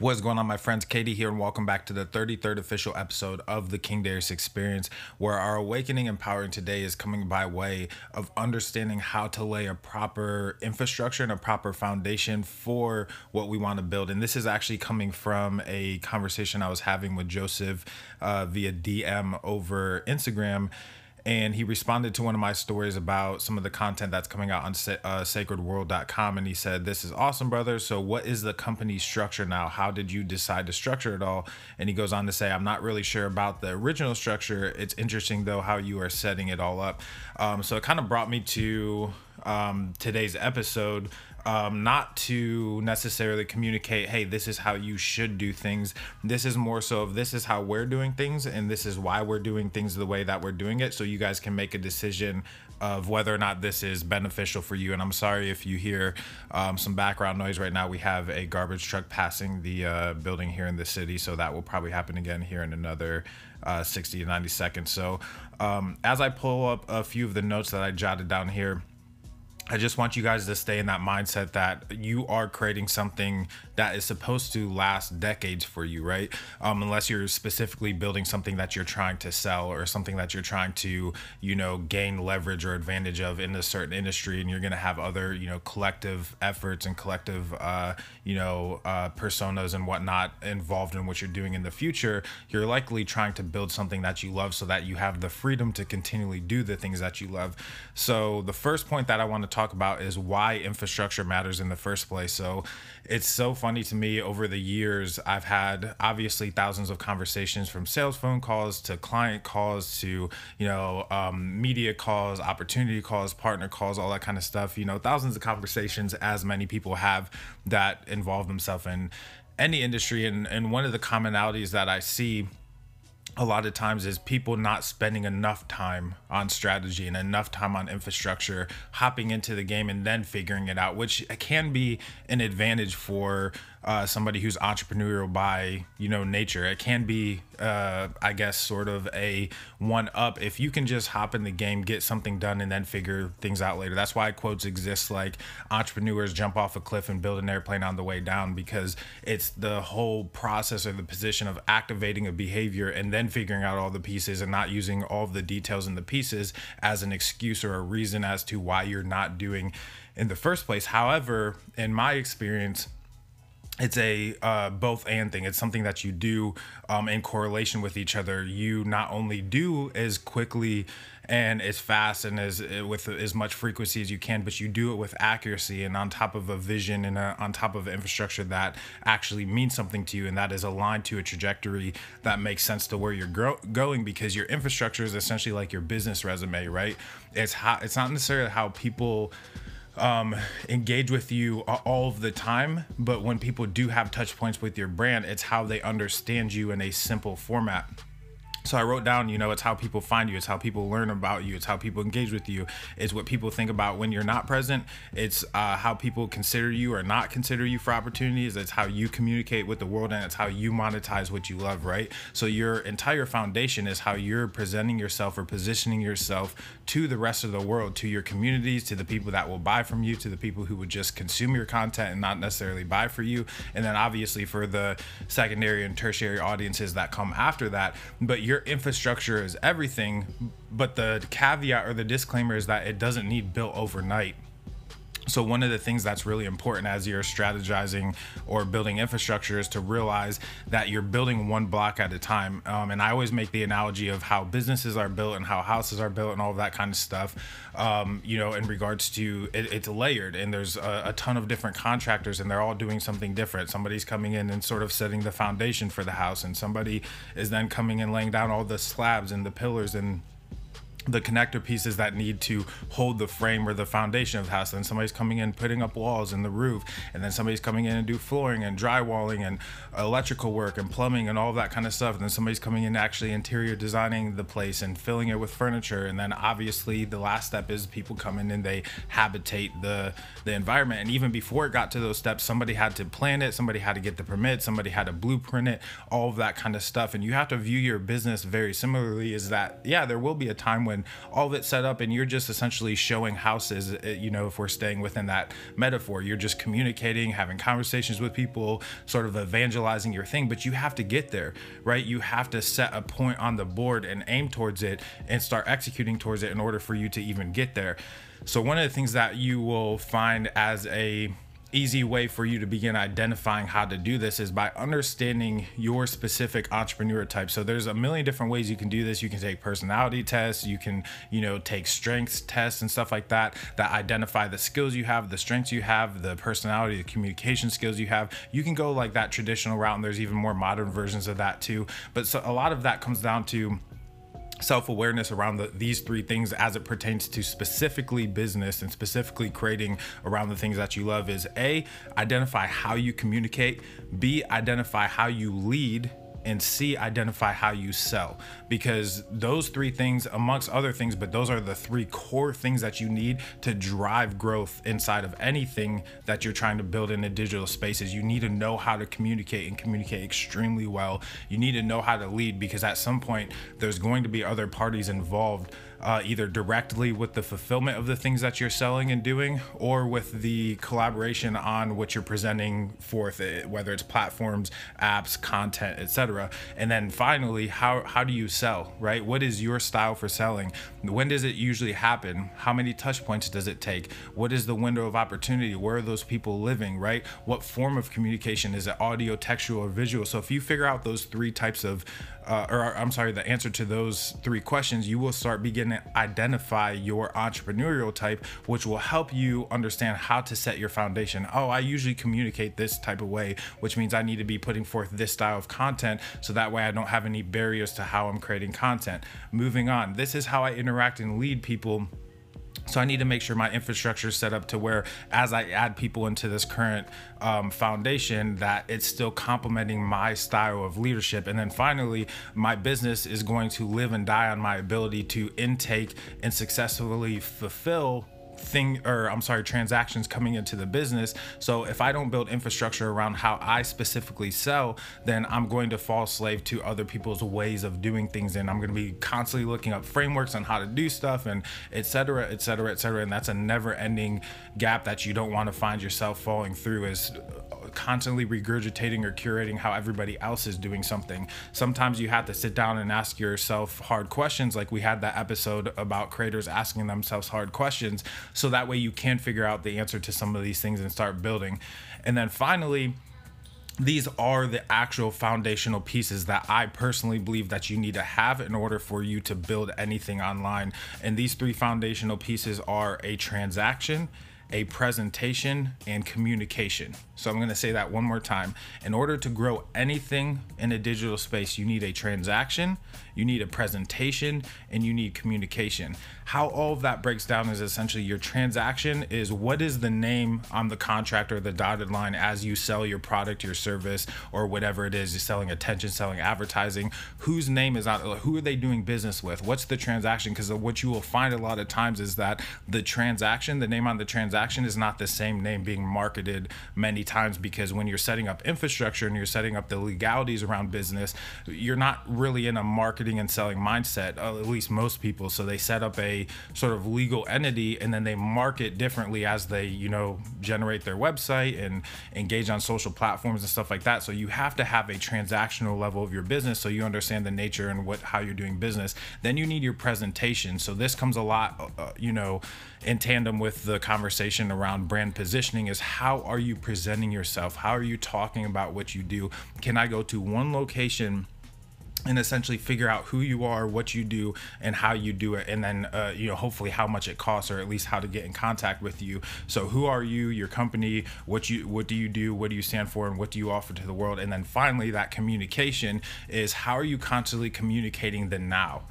What's going on, my friends? KD here, and welcome back to the 33rd official episode of the King Darius Experience, where our awakening and empowering today is coming by way of understanding how to lay a proper infrastructure and a proper foundation for what we want to build. And this is actually coming from a conversation I was having with Joseph uh, via DM over Instagram and he responded to one of my stories about some of the content that's coming out on uh, sacredworld.com and he said this is awesome brother. So what is the company structure now? How did you decide to structure it all? And he goes on to say i'm not really sure about the original structure. It's interesting though how you are setting it all up. Um, so it kind of brought me to um, today's episode um, not to necessarily communicate, hey, this is how you should do things. This is more so of this is how we're doing things, and this is why we're doing things the way that we're doing it. So you guys can make a decision of whether or not this is beneficial for you. And I'm sorry if you hear um, some background noise right now. We have a garbage truck passing the uh, building here in the city, so that will probably happen again here in another uh, 60 to 90 seconds. So um, as I pull up a few of the notes that I jotted down here I just want you guys to stay in that mindset that you are creating something that is supposed to last decades for you, right? Um, unless you're specifically building something that you're trying to sell or something that you're trying to, you know, gain leverage or advantage of in a certain industry, and you're going to have other, you know, collective efforts and collective, uh, you know, uh, personas and whatnot involved in what you're doing in the future. You're likely trying to build something that you love so that you have the freedom to continually do the things that you love. So the first point that I want to talk about is why infrastructure matters in the first place. So it's so funny to me over the years. I've had obviously thousands of conversations from sales phone calls to client calls to, you know, um, media calls, opportunity calls, partner calls, all that kind of stuff. You know, thousands of conversations as many people have that involve themselves in any industry. And, and one of the commonalities that I see a lot of times is people not spending enough time on strategy and enough time on infrastructure, hopping into the game and then figuring it out, which can be an advantage for uh, somebody who's entrepreneurial by you know nature. It can be, uh, I guess, sort of a one up if you can just hop in the game, get something done, and then figure things out later. That's why quotes exist like entrepreneurs jump off a cliff and build an airplane on the way down because it's the whole process or the position of activating a behavior and then figuring out all the pieces and not using all the details in the pieces as an excuse or a reason as to why you're not doing in the first place. However, in my experience it's a uh, both and thing. It's something that you do um, in correlation with each other. You not only do as quickly and as fast and as uh, with as much frequency as you can, but you do it with accuracy and on top of a vision and a, on top of infrastructure that actually means something to you and that is aligned to a trajectory that makes sense to where you're gro- going because your infrastructure is essentially like your business resume, right? It's how it's not necessarily how people um, engage with you all of the time, but when people do have touch points with your brand, it's how they understand you in a simple format. So I wrote down, you know, it's how people find you, it's how people learn about you, it's how people engage with you, it's what people think about when you're not present, it's uh, how people consider you or not consider you for opportunities, it's how you communicate with the world, and it's how you monetize what you love, right? So your entire foundation is how you're presenting yourself or positioning yourself to the rest of the world, to your communities, to the people that will buy from you, to the people who would just consume your content and not necessarily buy for you, and then obviously for the secondary and tertiary audiences that come after that. But you're your infrastructure is everything, but the caveat or the disclaimer is that it doesn't need built overnight. So, one of the things that's really important as you're strategizing or building infrastructure is to realize that you're building one block at a time. Um, and I always make the analogy of how businesses are built and how houses are built and all that kind of stuff. Um, you know, in regards to it, it's layered and there's a, a, ton of different contractors and they're all doing something different. Somebody's coming in and sort of setting the foundation for the house, and somebody is then coming and laying down all the slabs and the pillars and the connector pieces that need to hold the frame or the foundation of the house. Then somebody's coming in putting up walls in the roof, and then somebody's coming in and do flooring and drywalling and electrical work and plumbing and all that kind of stuff. And then somebody's coming in actually interior designing the place and filling it with furniture. And then obviously the last step is people come in and they habitate the the environment. And even before it got to those steps, somebody had to plan it, somebody had to get the permit, somebody had to blueprint it, all of that kind of stuff. And you have to view your business very similarly. Is that yeah, there will be a time when and all of it set up and you're just essentially showing houses uh, you know if we're staying within that metaphor. You're just communicating having conversations with people sort of evangelizing your thing but you have to get there right? You have to set a point on the board and aim towards it and start executing towards it in order for you to even get there. So one of the things that you will find as a easy way for you to begin identifying how to do this is by understanding your specific entrepreneur type. So there's a million different ways you can do this. You can take personality tests, you can, you know, take strengths tests and stuff like that that identify the skills you have, the strengths you have, the personality, the communication skills you have. You can go like that traditional route and there's even more modern versions of that too. But so a lot of that comes down to self-awareness around the, these three things as it pertains to specifically business and specifically creating around the things that you love is a identify how you communicate. B identify how you lead and C, identify how you sell. Because those three things, amongst other things, but those are the three core things that you need to drive growth inside of anything that you're trying to build in the digital spaces. You need to know how to communicate and communicate extremely well. You need to know how to lead because at some point there's going to be other parties involved uh, either directly with the fulfillment of the things that you're selling and doing, or with the collaboration on what you're presenting forth, eh, whether it's platforms, apps, content, etc. And then finally, how how do you sell? Right? What is your style for selling? When does it usually happen? How many touch points does it take? What is the window of opportunity? Where are those people living? Right? What form of communication is it? Audio, textual, or visual? So if you figure out those three types of uh, or I'm sorry, the answer to those three questions, you will start beginning identify your entrepreneurial type, which will help you understand how to set your foundation. Oh, I usually communicate this type of way, which means I need to be putting forth this style of content so that way I don't have any barriers to how I'm creating content. Moving on, this is how I interact and lead people so I need to make sure my infrastructure is set up to where, as I add people into this current um, foundation, that it's still complementing my style of leadership. And then finally, my business is going to live and die on my ability to intake and successfully fulfill thing or I'm sorry, transactions coming into the business. So if I don't build infrastructure around how I specifically sell, then I'm going to fall slave to other people's ways of doing things and I'm going to be constantly looking up frameworks on how to do stuff and et cetera, et cetera, et cetera. And that's a never ending gap that you don't want to find yourself falling through is constantly regurgitating or curating how everybody else is doing something. Sometimes you have to sit down and ask yourself hard questions, like we had that episode about creators asking themselves hard questions, so that way you can figure out the answer to some of these things and start building. And then finally, these are the actual foundational pieces that I personally believe that you need to have in order for you to build anything online. And these three foundational pieces are a transaction, a presentation, and communication. So I'm going to say that one more time. In order to grow anything in a digital space, you need a transaction, you need a presentation, and you need communication. How all of that breaks down is essentially your transaction is what is the name on the contract or the dotted line as you sell your product, your service, or whatever it is. You're selling attention, selling advertising. Whose name is on who are they doing business with? What's the transaction? Because what you will find a lot of times is that the transaction, the name on the transaction is not the same name being marketed many times because when you're setting up infrastructure and you're setting up the legalities around business, you're not really in a marketing and selling mindset, uh, at least most people. So they set up a sort of legal entity and then they market differently as they, you know, generate their website and engage on social platforms and stuff like that. So you have to have a transactional level of your business so you understand the nature and what how you're doing business. Then you need your presentation. So this comes a lot, uh, you know, in tandem with the conversation around brand positioning is how are you presenting yourself? How are you talking about what you do? Can I go to one location? and essentially figure out who you are, what you do, and how you do it, and then uh, you know hopefully how much it costs, or at least how to get in contact with you. So who are you, your company, what you what do you do, what do you stand for, and what do you offer to the world, and then finally that communication is how are you constantly communicating the now.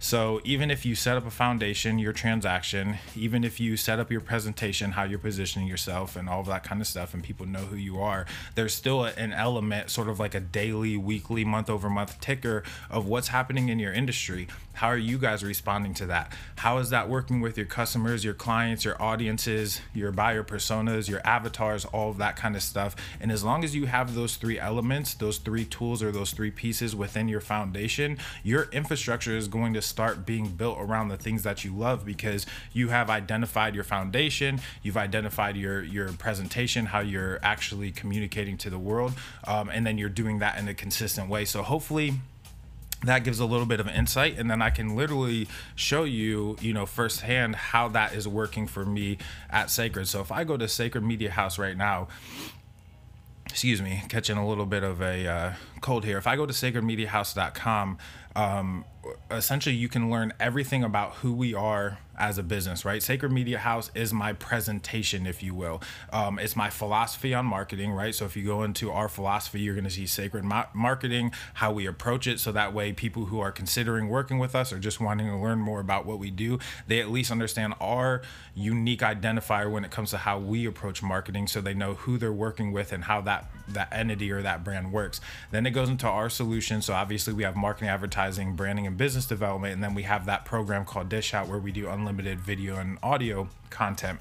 So even if you set up a foundation, your transaction, even if you set up your presentation, how you're positioning yourself and all of that kind of stuff, and people know who you are, there's still an element, sort of like a daily, weekly, month over month ticker of what's happening in your industry. How are you guys responding to that? How is that working with your customers, your clients, your audiences, your buyer personas, your avatars, all of that kind of stuff? And as long as you have those three elements, those three tools, or those three pieces within your foundation, your infrastructure is going to start being built around the things that you love because you have identified your foundation, you've identified your your presentation, how you're actually communicating to the world, um, and then you're doing that in a consistent way. So hopefully that gives a little bit of insight and then i can literally show you you know firsthand how that is working for me at sacred so if i go to sacred media house right now excuse me, catching a little bit of a uh, cold here. If I go to sacredmediahouse.com, um, essentially you can learn everything about who we are as a business, right? Sacred Media House is my presentation, if you will. Um, it's my philosophy on marketing, right? So if you go into our philosophy, you're going to see sacred ma- marketing, how we approach it. So that way, people who are considering working with us or just wanting to learn more about what we do, they at least understand our unique identifier when it comes to how we approach marketing so they know who they're working with and how that that entity or that brand works. Then it goes into our solution. So obviously we have marketing, advertising, branding, and business development, and then we have that program called Dish Out where we do unlimited video and audio content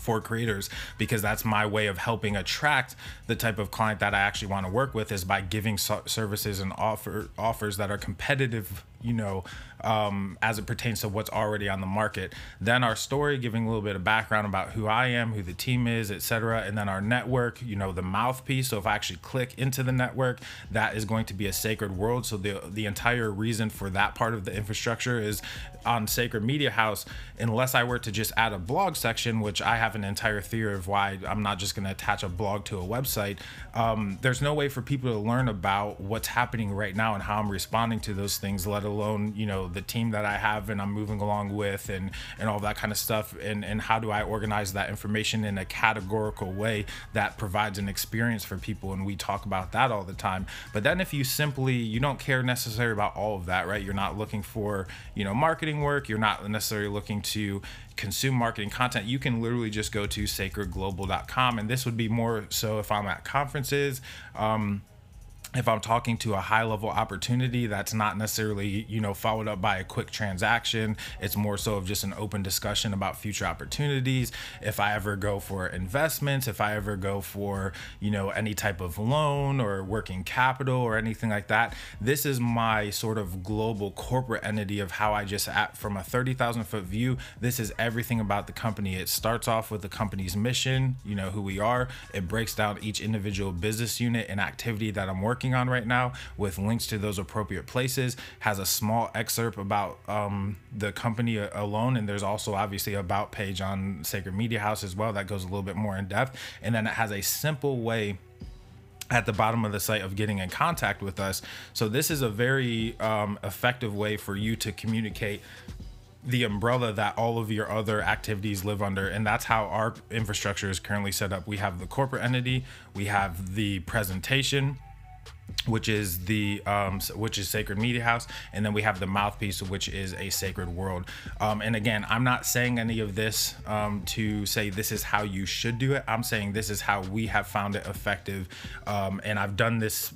for creators because that's my way of helping attract the type of client that I actually want to work with is by giving services and offer offers that are competitive you know, um, as it pertains to what's already on the market. Then our story, giving a little bit of background about who I am, who the team is, etc. And then our network, you know, the mouthpiece. So if I actually click into the network, that is going to be a sacred world. So the the entire reason for that part of the infrastructure is on Sacred Media House. Unless I were to just add a blog section, which I have an entire theory of why I'm not just going to attach a blog to a website. Um, there's no way for people to learn about what's happening right now and how I'm responding to those things, let alone you know the team that I have and I'm moving along with and and all that kind of stuff. And and how do I organize that information in a categorical way that provides an experience for people? And we talk about that all the time. But then if you simply you don't care necessarily about all of that right? You're not looking for you know marketing work. You're not necessarily looking to consume marketing content, you can literally just go to sacredglobal.com. And this would be more so if I'm at conferences. Um, if I'm talking to a high level opportunity that's not necessarily, you know, followed up by a quick transaction, it's more so of just an open discussion about future opportunities. If I ever go for investments, if I ever go for, you know, any type of loan or working capital or anything like that, this is my sort of global corporate entity of how I just at from a 30,000 foot view, this is everything about the company. It starts off with the company's mission, you know, who we are. It breaks down each individual business unit and activity that I'm working working on right now with links to those appropriate places has a small excerpt about um, the company alone and there's also obviously about page on sacred media house as well that goes a little bit more in depth. And then it has a simple way at the bottom of the site of getting in contact with us. So this is a very um, effective way for you to communicate the umbrella that all of your other activities live under. And that's how our infrastructure is currently set up. We have the corporate entity we have the presentation which is the um, which is Sacred Media House, and then we have the Mouthpiece, which is a Sacred World. Um, and again, I'm not saying any of this um, to say this is how you should do it. I'm saying this is how we have found it effective, um, and I've done this.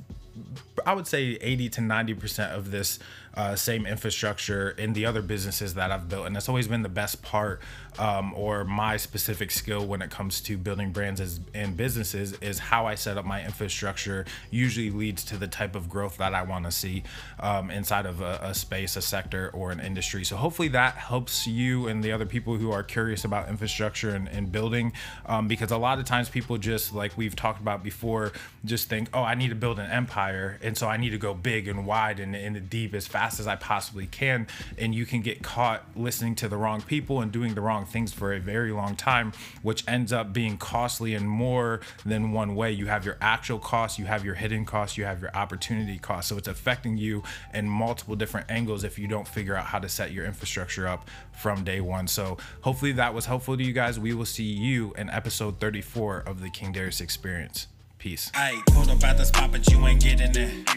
I would say 80 to 90 percent of this uh, same infrastructure in the other businesses that I've built. And that's always been the best part um, or my specific skill when it comes to building brands as, and businesses is how I set up my infrastructure usually leads to the type of growth that I want to see um, inside of a, a, space, a sector, or an industry. So hopefully that helps you and the other people who are curious about infrastructure and, and building um, because a lot of times people just like we've talked about before just think, oh, I need to build an empire. And so I need to go big and wide and, and deep as fast fast as I possibly can. And you can get caught listening to the wrong people and doing the wrong things for a very long time, which ends up being costly in more than one way. You have your actual costs, you have your hidden costs, you have your opportunity costs. So it's affecting you in multiple different angles if you don't figure out how to set your infrastructure up from day one. So hopefully that was helpful to you guys. We will see you in episode 34 of the King Darius Experience. Peace. Hey, pulled up at the spot, but you ain't getting it.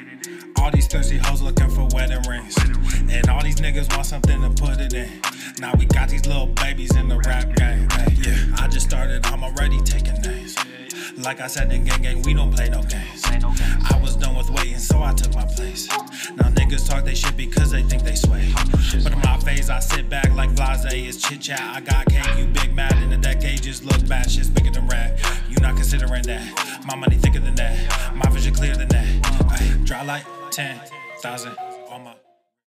All these thirsty hoes looking for wedding rings. And all these niggas want something to put it in. Now we got these little babies in the rap game. Yeah, I just started, I'm already taking names. Like I said in gang gang, we don't play no games. I was done with waiting, so I took my place. Now niggas talk they shit because they think they sway. But in my phase, I sit back like blase. It's chit chat. I got cake, you big mad. In the decade, just look bad. Shit's bigger than rap. You not considering that. My money thicker than that. My vision clearer than that. Ay, dry like 10,000.